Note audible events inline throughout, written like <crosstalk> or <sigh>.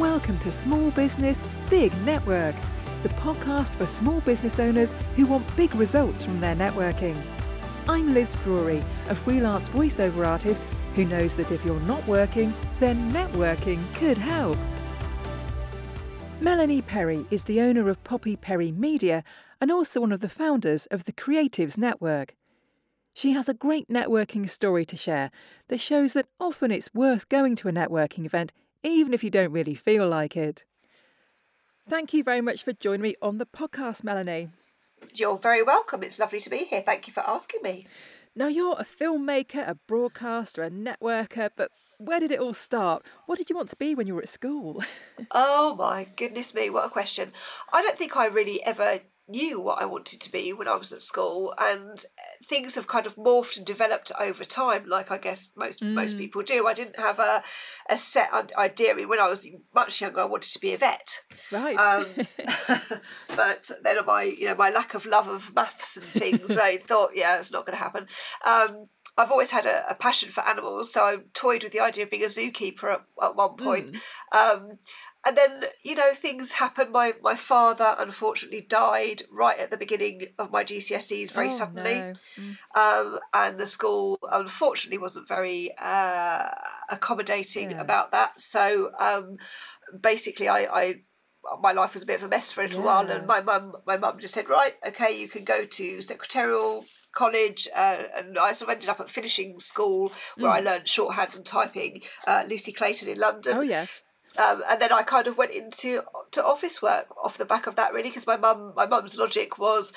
Welcome to Small Business Big Network, the podcast for small business owners who want big results from their networking. I'm Liz Drury, a freelance voiceover artist who knows that if you're not working, then networking could help. Melanie Perry is the owner of Poppy Perry Media and also one of the founders of the Cr38tives Network. She has a great networking story to share that shows that often it's worth going to a networking event even if you don't really feel like it. Thank you very much for joining me on the podcast, Melanie. You're very welcome. It's lovely to be here. Thank you for asking me. Now, you're a filmmaker, a broadcaster, a networker, but where did it all start? What did you want to be when you were at school? <laughs> oh my goodness me, what a question. I don't think I really ever knew what I wanted to be when I was at school, and things have kind of morphed and developed over time, like I guess most mm. most people do. I didn't have a a set idea. I mean, when I was much younger, I wanted to be a vet, right? Um, <laughs> <laughs> but then my you know my lack of love of maths and things, <laughs> I thought, yeah, it's not going to happen. Um, I've always had a, a, passion for animals, so I toyed with the idea of being a zookeeper at, at one point. Mm. Um, and then you know things happened. My my father unfortunately died right at the beginning of my GCSEs very oh, suddenly, no. mm. um, and the school unfortunately wasn't very uh, accommodating yeah. about that. So um, basically, I, I my life was a bit of a mess for a little yeah. while, and my mum my mum just said, right, okay, you can go to secretarial college, uh, and I sort of ended up at finishing school where mm. I learned shorthand and typing. Uh, Lucie Clayton in London. Oh yes. Um, and then I kind of went into to office work off the back of that, really, because my mum, my mum's logic was,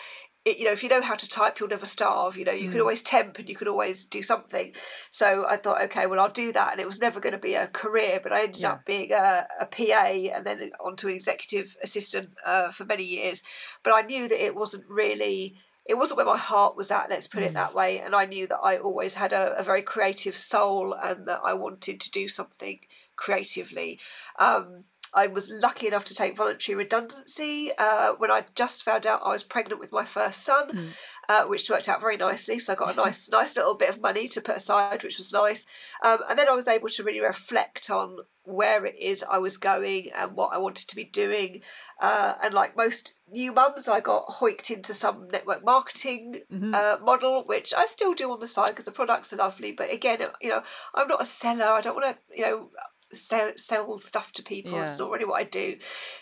it, you know, if you know how to type, you'll never starve. You know, you mm. can always temp and you can always do something. So I thought, okay, well, I'll do that. And it was never going to be a career, but I ended yeah. up being a, a PA and then onto an executive assistant uh, for many years. But I knew that it wasn't really it wasn't where my heart was at, let's put mm. it that way. And I knew that I always had a, a, very creative soul and that I wanted to do something creatively. Um, I was lucky enough to take voluntary redundancy uh, when I just found out I was pregnant with my first son, mm. uh, which worked out very nicely. So I got a <laughs> nice, nice little bit of money to put aside, which was nice. Um, and then I was able to really reflect on where it is I was going and what I wanted to be doing. Uh, and like most new mums, I got hoiked into some network marketing mm-hmm. uh, model, which I still do on the side because the products are lovely. But again, you know, I'm not a seller. I don't want to, you know, sell, sell stuff to people. Yeah. It's not really what I do.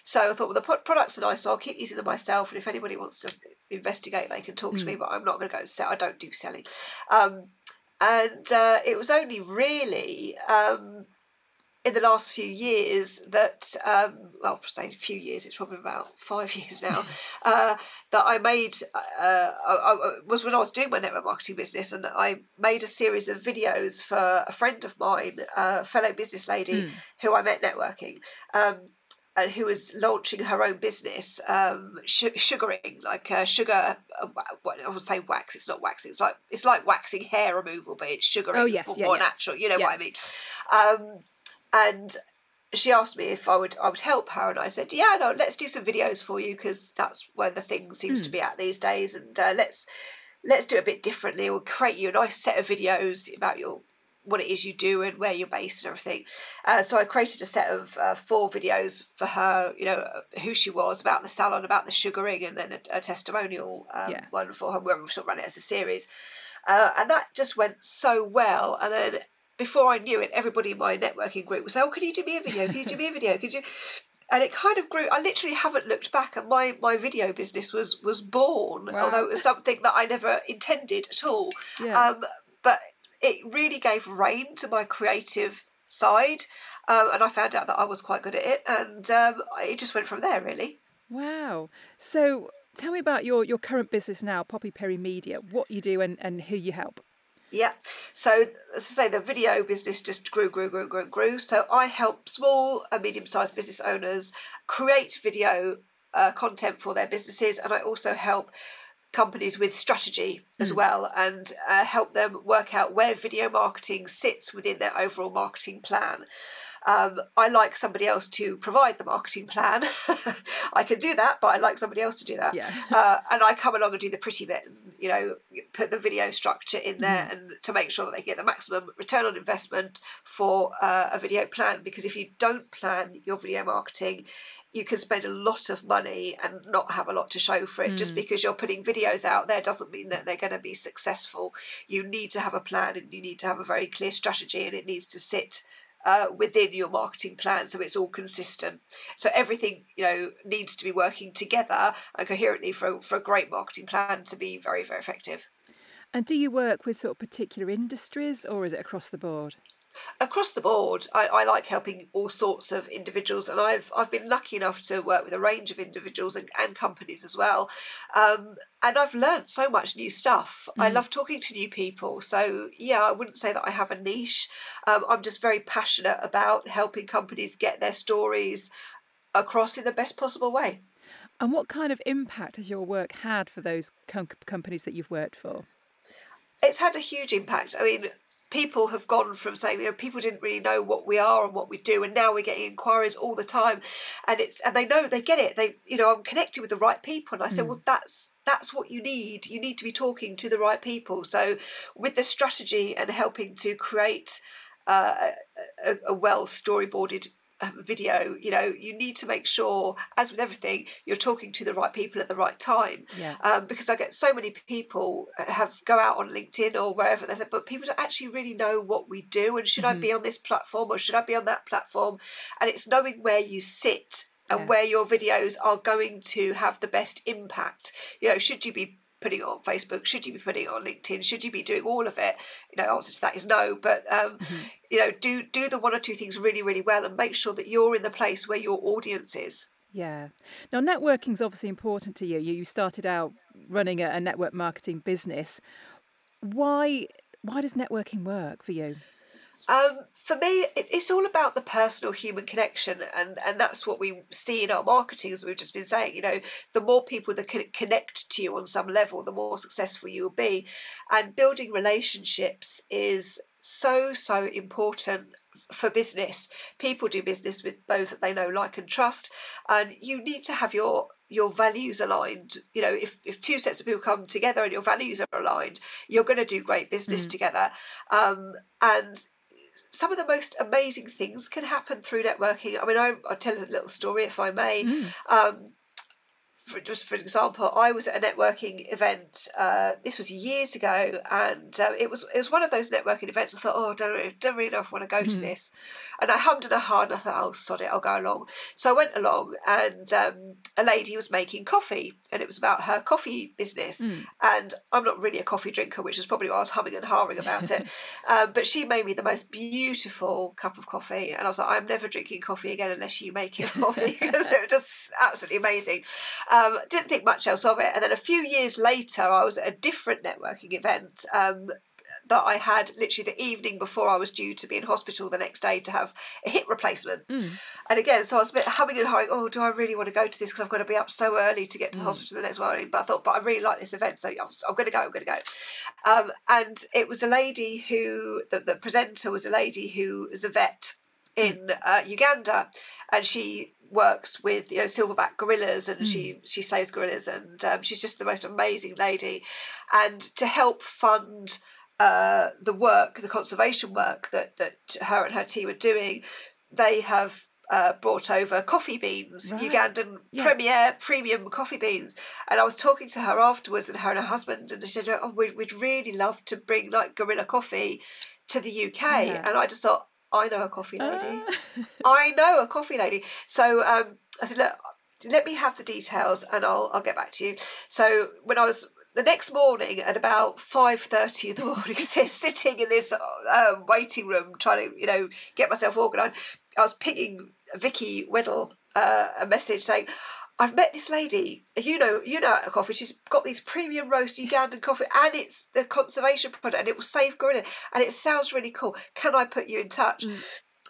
So I thought, well, the products are nice, so I'll keep using them myself. And if anybody wants to investigate, they can talk mm. to me. Mm. But I'm not going to go and sell. I don't do selling. Um, and uh, it was only really um, in the last few years that, um, well, say a few years, it's probably about <laughs> five years now, <laughs> uh, that I made, uh, I, I, was when I was doing my network marketing business and I made a series of videos for a friend of mine, a fellow business lady mm. who I met networking. Um, and who was launching her own business, um, sh- sugaring, like uh, sugar. Uh, I would say wax. It's not waxing. It's like it's like waxing hair removal, but it's sugaring. Oh yes, more, yeah, more yeah. natural. You know yeah. what I mean? Um, and she asked me if I would I would help her, and I said, "Yeah, no, let's do some videos for you because that's where the thing seems mm. to hmm. be at these days, and uh, let's let's do it a bit differently. We'll create you a nice set of videos about your what it is you do and where you're based and everything." Uh, so I created a set of uh, four videos for her, you know, who she was, about the salon, about the sugaring, and then a, a testimonial um, yeah. one for her where we sort of ran it as a series. Uh, and that just went so well. And then before I knew it, everybody in my networking group was, "Oh, can you do me a video? Can you do me a video? Could you?" And it kind of grew. I literally haven't looked back, and my my video business was was born, wow. although it was something that I never intended at all. Yeah. Um, but it really gave rein to my creative side, um, and I found out that I was quite good at it, and um, it just went from there, really. Wow. So tell me about your, your current business now, Poppy Perry Media, what you do and, and who you help. Yeah. So, as I say, the video business just grew, grew, grew, grew, grew. So, I help small and medium sized business owners create video uh, content for their businesses, and I also help companies with strategy as mm. well and uh, help them work out where video marketing sits within their overall marketing plan. Um, I like somebody else to provide the marketing plan. <laughs> I can do that, but I like somebody else to do that. Yeah. <laughs> uh, and I come along and do the pretty bit, you know, put the video structure in there Mm-hmm. and to make sure that they get the maximum return on investment for uh, a video plan. Because if you don't plan your video marketing, you can spend a lot of money and not have a lot to show for it. Mm. Just because you're putting videos out there doesn't mean that they're going to be successful. You need to have a plan and you need to have a very clear strategy, and it needs to sit uh, within your marketing plan so it's all consistent. So everything you know needs to be working together and coherently for for a great marketing plan to be very very effective. And do you work with sort of particular industries or is it across the board? Across the board, I, I like helping all sorts of individuals, and I've I've been lucky enough to work with a range of individuals and, and companies as well. Um, and I've learnt so much new stuff. I Mm. love talking to new people. So yeah, I wouldn't say that I have a niche. Um, I'm just very passionate about helping companies get their stories across in the best possible way. And what kind of impact has your work had for those com- companies that you've worked for? it's had a huge impact. I mean, people have gone from saying, you know, people didn't really know what we are and what we do, and now we're getting inquiries all the time, and it's and they know they get it. They, you know, I'm connected with the right people, and I said, well, that's that's what you need. You need to be talking to the right people. So, with the strategy and helping to create uh, a, a well storyboarded video you know you need to make sure as with everything you're talking to the right people at the right time Yeah. um, because I get so many people have go out on LinkedIn or wherever they but people don't actually really know what we do and should I Mhm. be on this platform or should I be on that platform? And it's knowing where you sit and Yeah. where your videos are going to have the best impact. You know, should you be putting it on Facebook? Should you be putting it on LinkedIn? Should you be doing all of it? You know, answer to that is no. But um, Mhm. you know, do do the one or two things really, really well and make sure that you're in the place where your audience is. Yeah. Now, networking's obviously important to you. You you started out running a, a network marketing business. Why why does networking work for you? Um, for me, it's all about the personal human connection, and, and that's what we see in our marketing, as we've just been saying. You know, the more people that can connect to you on some level, the more successful you will be. And building relationships is so, so important for business. People do business with those that they know, like, and trust, and you need to have your your values aligned. You know, if, if two sets of people come together and your values are aligned, you're going to do great business together. Um, and some of the most amazing things can happen through networking. I mean, I, I'll tell a little story if I may. Um, for, just for example, I was at a networking event. Uh, this was years ago, and uh, it was it was one of those networking events. I thought, oh, don't really, don't really know if I want to go to this, and I hummed and I hard, and I thought, oh, sod it, I'll go along. So I went along, and um, a lady was making coffee, and it was about her coffee business. And I'm not really a coffee drinker, which is probably why I was humming and hawing about it. um, <laughs> but she made me the most beautiful cup of coffee, and I was like, I'm never drinking coffee again unless you make it for me <laughs> because it was just absolutely amazing. Um, didn't think much else of it, and then a few years later, I was at a different networking event. Um, that I had literally the evening before I was due to be in hospital the next day to have a hip replacement. And again, so I was a bit humming and hawing, oh, do I really want to go to this because I've got to be up so early to get to the hospital the next morning? But I thought, but I really like this event, so I'm going to go, I'm going to go. Um, and it was a lady who, the, the presenter was a lady who was a vet in uh, Uganda, and she works with you know silverback gorillas and she she saves gorillas and um, she's just the most amazing lady and to help fund uh, the work the conservation work that that her and her team are doing they have uh, brought over coffee beans, Right. Ugandan Yeah. premier premium coffee beans. And I was talking to her afterwards, and her and her husband, and they said, "Oh, we'd, we'd really love to bring like Gorilla Coffee to the UK." Yeah. And I just thought, I know a coffee lady. Ah. I know a coffee lady. So um, I said, look, let me have the details and I'll I'll get back to you. So when I was the next morning at about five thirty in the <laughs> morning, <laughs> sitting in this uh, waiting room trying to you know get myself organised, I was pinging Vicky Weddle uh, a message saying. I've met this lady. You know, you know, at coffee. She's got these premium roast Ugandan coffee, and it's the conservation product, and it will save gorilla, and it sounds really cool. Can I put you in touch?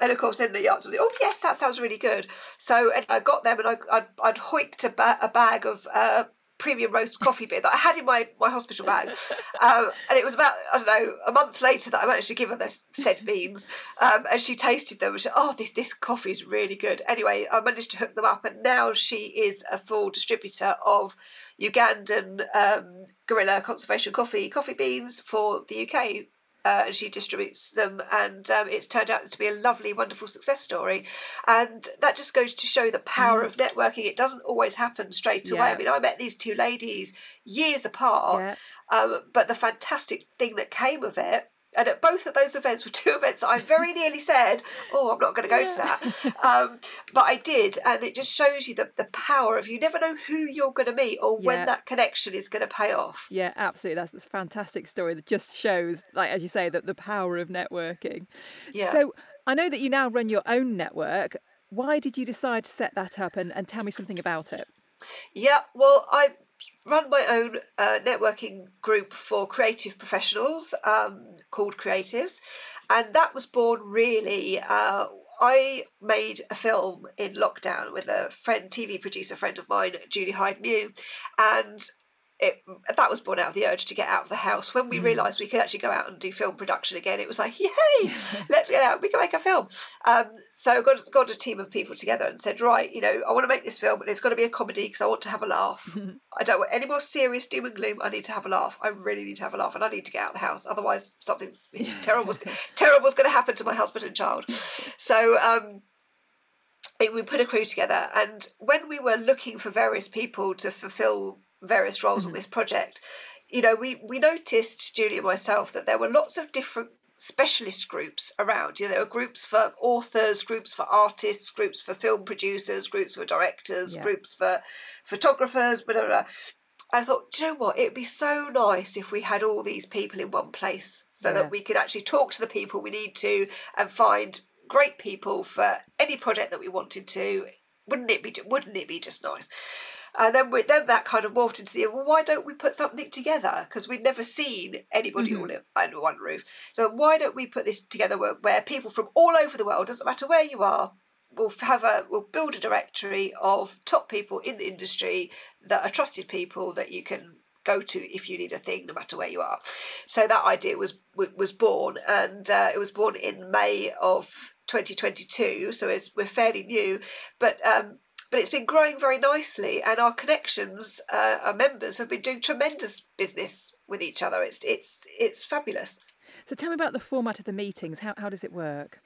And of course, then the answer was, "Oh yes, that sounds really good." So and I got them, and I, I'd, I'd hoiked a, ba- a bag of uh, premium roast coffee bean that I had in my, my hospital bag. <laughs> Um, and it was about, I don't know, a month later that I managed to give her the said beans. Um, and she tasted them and she said, oh, this, this coffee is really good. Anyway, I managed to hook them up. And now she is a full distributor of Ugandan um, gorilla conservation coffee, coffee beans for the UK uh, and she distributes them, and um, it's turned out to be a lovely, wonderful success story. And that just goes to show the power mm. of networking. It doesn't always happen straight away. Yeah. I mean, I met these two ladies years apart, yeah. um, but the fantastic thing that came of it and at both of those events were <laughs> two events I very nearly said, "Oh, I'm not going to go yeah. to that," um, but I did, and it just shows you the the power of you never know who you're going to meet or yeah. when that connection is going to pay off. Yeah, absolutely. That's that's a fantastic story that just shows, like as you say, that the power of networking. Yeah. So I know that you now run your own network. Why did you decide to set that up, and, and tell me something about it? Yeah, well, I run my own uh, networking group for creative professionals um, called Cr38tives, and that was born really. Uh, I made a film in lockdown with a friend, TV producer friend of mine, Julie Hyde Mew, and it, that was born out of the urge to get out of the house. When we mm. realised we could actually go out and do film production again, it was like, yay, let's get out, we can make a film. Um, so got got a team of people together and said, right, you know, I want to make this film, and it's got to be a comedy because I want to have a laugh. <laughs> I don't want any more serious doom and gloom. I need to have a laugh. I really need to have a laugh, and I need to get out of the house. Otherwise, something <laughs> terrible terrible is going to happen to my husband and child. So. Um, we put a crew together, and when we were looking for various people to fulfil various roles mm-hmm. on this project, you know, we, we noticed, Julie and myself, that there were lots of different specialist groups around. You know, there were groups for authors, groups for artists, groups for film producers, groups for directors, yeah. groups for photographers, blah, blah, blah. I thought, do you know what? It'd be so nice if we had all these people in one place so yeah. that we could actually talk to the people we need to and find great people for any project that we wanted to. Wouldn't it be? Wouldn't it be just nice? And then we, then that kind of morphed into the well, why don't we put something together? Because we'd never seen anybody mm-hmm. all under one roof. So why don't we put this together where, where people from all over the world, doesn't matter where you are, we'll have a we'll build a directory of top people in the industry that are trusted people that you can go to if you need a thing no matter where you are so that idea was was born and uh, it was born in may of 2022 so it's we're fairly new but um, but it's been growing very nicely, and our connections, uh, our members, have been doing tremendous business with each other. It's it's it's fabulous. So tell me about the format of the meetings. How how does it work?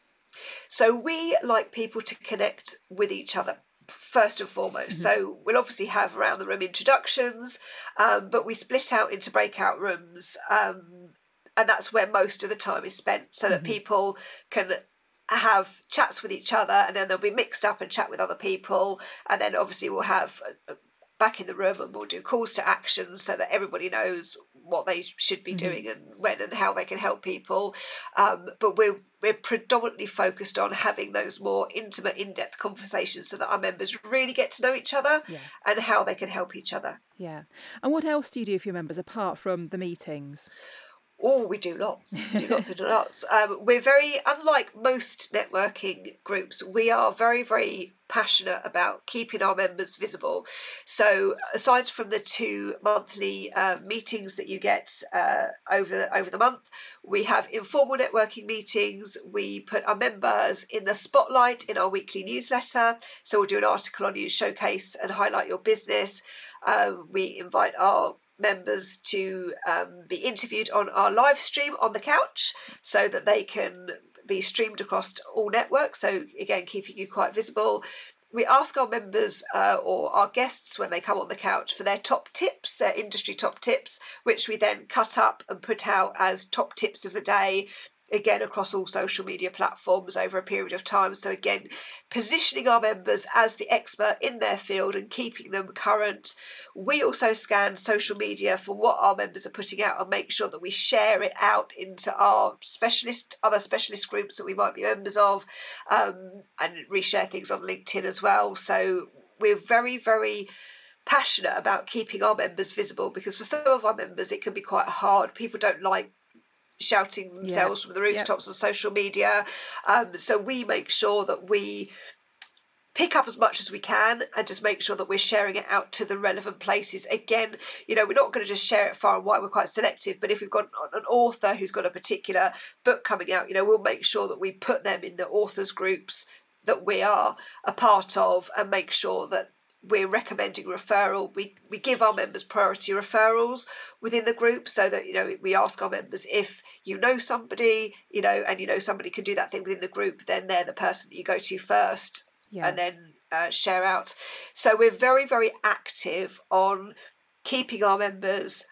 So we like people to connect with each other first and foremost. Mm-hmm. So we'll obviously have around the room introductions, um, but we split out into breakout rooms. Um, and that's where most of the time is spent so that mm-hmm. people can have chats with each other and then they'll be mixed up and chat with other people. And then obviously we'll have uh, uh, back in the room and we'll do calls to action so that everybody knows what they should be mm-hmm. doing and when and how they can help people. Um, but we're we're predominantly focused on having those more intimate in-depth conversations so that our members really get to know each other yeah. and how they can help each other. Yeah. And what else do you do for your members apart from the meetings Oh, we do lots. We do lots and lots. <laughs> Um, we're very, unlike most networking groups, we are very, very passionate about keeping our members visible. So, aside from the two monthly uh, meetings that you get uh, over over the month, we have informal networking meetings. We put our members in the spotlight in our weekly newsletter. So, we'll do an article on you, showcase and highlight your business. Um, we invite our members to um, be interviewed on our live stream on the couch so that they can be streamed across all networks. So, again, keeping you quite visible. We ask our members uh, or our guests when they come on the couch for their top tips, their industry top tips, which we then cut up and put out as top tips of the day again across all social media platforms over a period of time. So, again, positioning our members as the expert in their field and keeping them current. We also scan social media for what our members are putting out and make sure that we share it out into our specialist, other specialist groups that we might be members of, um, and reshare things on LinkedIn as well. So, we're very, very passionate about keeping our members visible because for some of our members it can be quite hard. People don't like shouting themselves yeah. from the rooftops yep. on social media. Um, so we make sure that we pick up as much as we can and just make sure that we're sharing it out to the relevant places. Again, you know, we're not going to just share it far and wide, we're quite selective, but if we've got an author who's got a particular book coming out, you know, we'll make sure that we put them in the authors groups that we are a part of and make sure that we're recommending referral. We we give our members priority referrals within the group so that you know we ask our members if you know somebody, you know, and you know somebody can do that thing within the group, then they're the person that you go to first, yeah. and then uh, share out. So we're very very active on keeping our members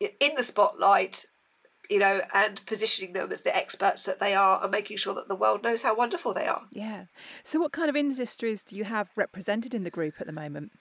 in the spotlight you know, and positioning them as the experts that they are and making sure that the world knows how wonderful they are. Yeah. So, what kind of industries do you have represented in the group at the moment?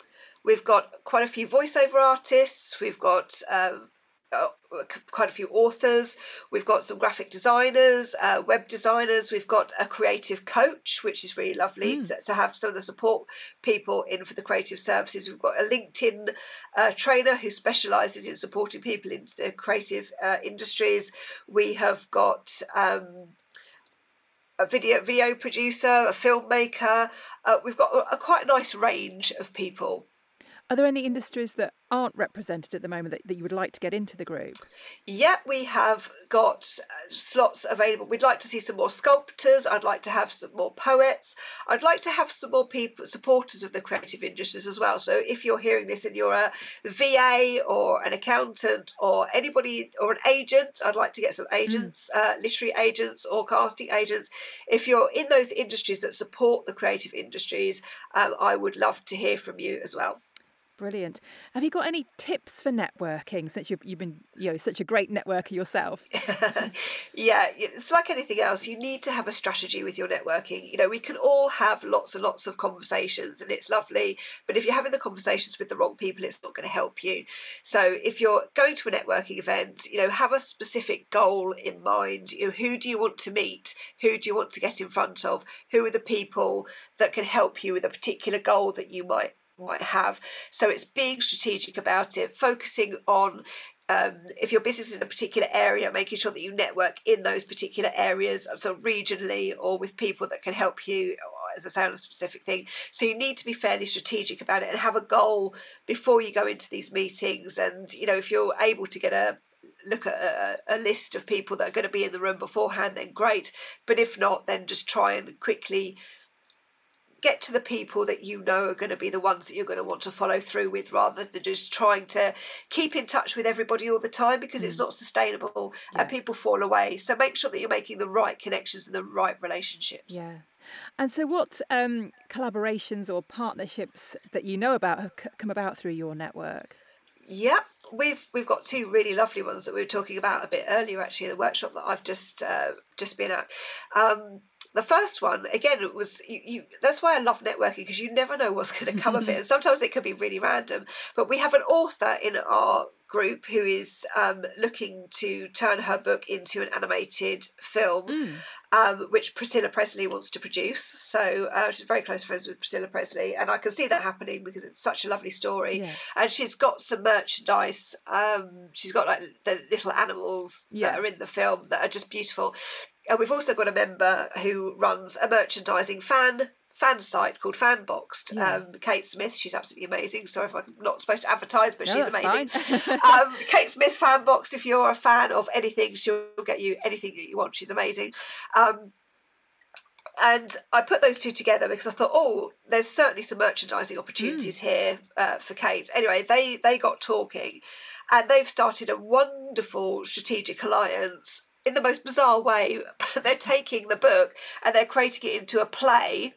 We've got quite a few voiceover artists, we've got um, uh, quite a few authors. We've got some graphic designers, uh, web designers. We've got a creative coach, which is really lovely mm. to, to, have some of the support people in for the creative services. We've got a LinkedIn uh, trainer who specialises in supporting people into the creative uh, industries. We have got. Um, a video video producer, a filmmaker. Uh, we've got a, a quite nice range of people are there any industries that aren't represented at the moment that, that you would like to get into the group? Yeah, we have got uh, slots available. We'd like to see some more sculptors. I'd like to have some more poets. I'd like to have some more people, supporters of the creative industries as well. So if you're hearing this and you're a VA or an accountant or anybody or an agent, I'd like to get some agents, mm. uh, literary agents or casting agents. If you're in those industries that support the creative industries, um, I would love to hear from you as well. Brilliant. Have you got any tips for networking since you've, you've been you know such a great networker yourself? <laughs> yeah, it's like anything else. You need to have a strategy with your networking. You know, we can all have lots and lots of conversations and it's lovely, but if you're having the conversations with the wrong people, it's not going to help you. So if you're going to a networking event, you know, have a specific goal in mind. You know, who do you want to meet? Who do you want to get in front of? Who are the people that can help you with a particular goal that you might might have. So it's being strategic about it, focusing on um, if your business is in a particular area, making sure that you network in those particular areas, so regionally or with people that can help you, as I say, on a specific thing. So you need to be fairly strategic about it and have a goal before you go into these meetings. And you know, if you're able to get a look at a, a list of people that are going to be in the room beforehand, then great. But if not, then just try and quickly get to the people that you know are going to be the ones that you're going to want to follow through with rather than just trying to keep in touch with everybody all the time because mm. it's not sustainable yeah. and people fall away. So make sure that you're making the right connections and the right relationships. Yeah. And so, what um, collaborations or partnerships that you know about have c- come about through your network? Yeah, we've we've got two really lovely ones that we were talking about a bit earlier. Actually, the workshop that I've just uh, just been at. Um, the first one again it was you, you that's why i love networking because you never know what's going to come of it and sometimes it could be really random but we have an author in our group who is um, looking to turn her book into an animated film mm. um, which priscilla presley wants to produce so uh, she's very close friends with priscilla presley and i can see that happening because it's such a lovely story yeah. and she's got some merchandise um, she's got like the little animals yeah. that are in the film that are just beautiful and we've also got a member who runs a merchandising fan fan site called Fanboxed. Yeah. Um, Kate Smith, she's absolutely amazing. Sorry if I'm not supposed to advertise, but no, she's amazing. <laughs> um, Kate Smith Fanboxed. If you're a fan of anything, she'll get you anything that you want. She's amazing. Um, and I put those two together because I thought, oh, there's certainly some merchandising opportunities mm. here uh, for Kate. Anyway, they they got talking, and they've started a wonderful strategic alliance in the most bizarre way, <laughs> they're taking the book and they're creating it into a play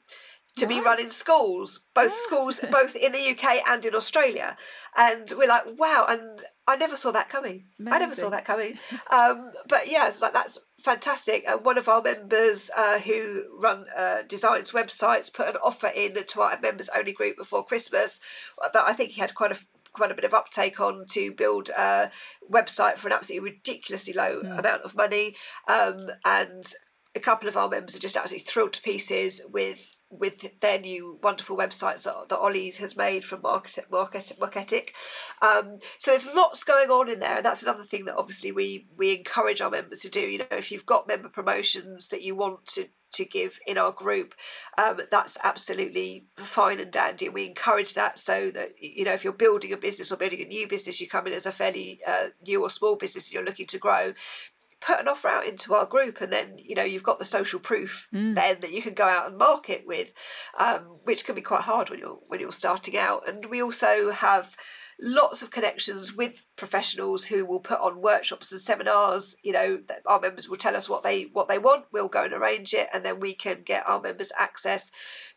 to be run in schools, both schools, both in the UK and in Australia. And we're like, wow! And I never saw that coming. Amazing. I never saw that coming. <laughs> Um, but yeah, it's like that's fantastic. And one of our members uh, who run uh, designs websites put an offer in to our members only group before Christmas that I think he had quite a quite a bit of uptake on to build a website for an absolutely ridiculously low mm. amount of money. Um, and a couple of our members are just absolutely thrilled to pieces with with their new wonderful websites that, that Ollie's has made from Market, Market, Marketic. Um, so there's lots going on in there, and that's another thing that obviously we we encourage our members to do. You know, if you've got member promotions that you want to to give in our group, um, that's absolutely fine and dandy. And we encourage that so that, you know, if you're building a business or building a new business, you come in as a fairly uh, new or small business and you're looking to grow, put an offer out into our group and then you know you've got the social proof mm. then that you can go out and market with um, which can be quite hard when you're when you're starting out and we also have lots of connections with professionals who will put on workshops and seminars you know our members will tell us what they what they want. We'll go and arrange it and then we can get our members access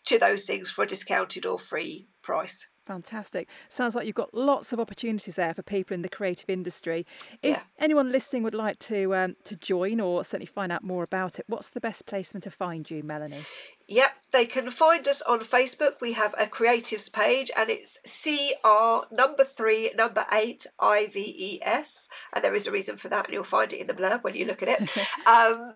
to those things for a discounted or free price Fantastic. Sounds like you've got lots of opportunities there for people in the creative industry. If yeah. anyone listening would like to um, to join or certainly find out more about it, what's the best placement to find you, Melanie? Yep, they can find us on Facebook. We have a creatives page and it's CR number three, number eight, IVES. And there is a reason for that, and you'll find it in the blurb when you look at it. <laughs> um,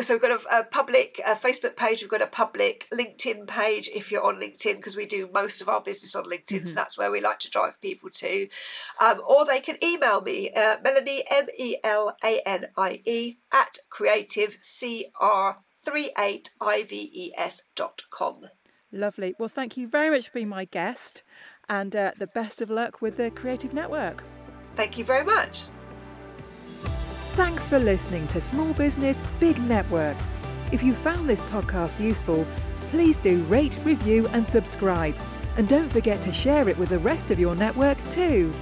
so we've got a, a public a Facebook page, we've got a public LinkedIn page if you're on LinkedIn, because we do most of our business on LinkedIn, mm-hmm. so that's where we like to drive people to. Um, or they can email me, uh, Melanie, M E L A N I E, at creativecr38ives.com. Lovely. Well, thank you very much for being my guest, and uh, the best of luck with the Creative Network. Thank you very much. Thanks for listening to Small Business Big Network. If you found this podcast useful, please do rate, review, and subscribe. And don't forget to share it with the rest of your network too.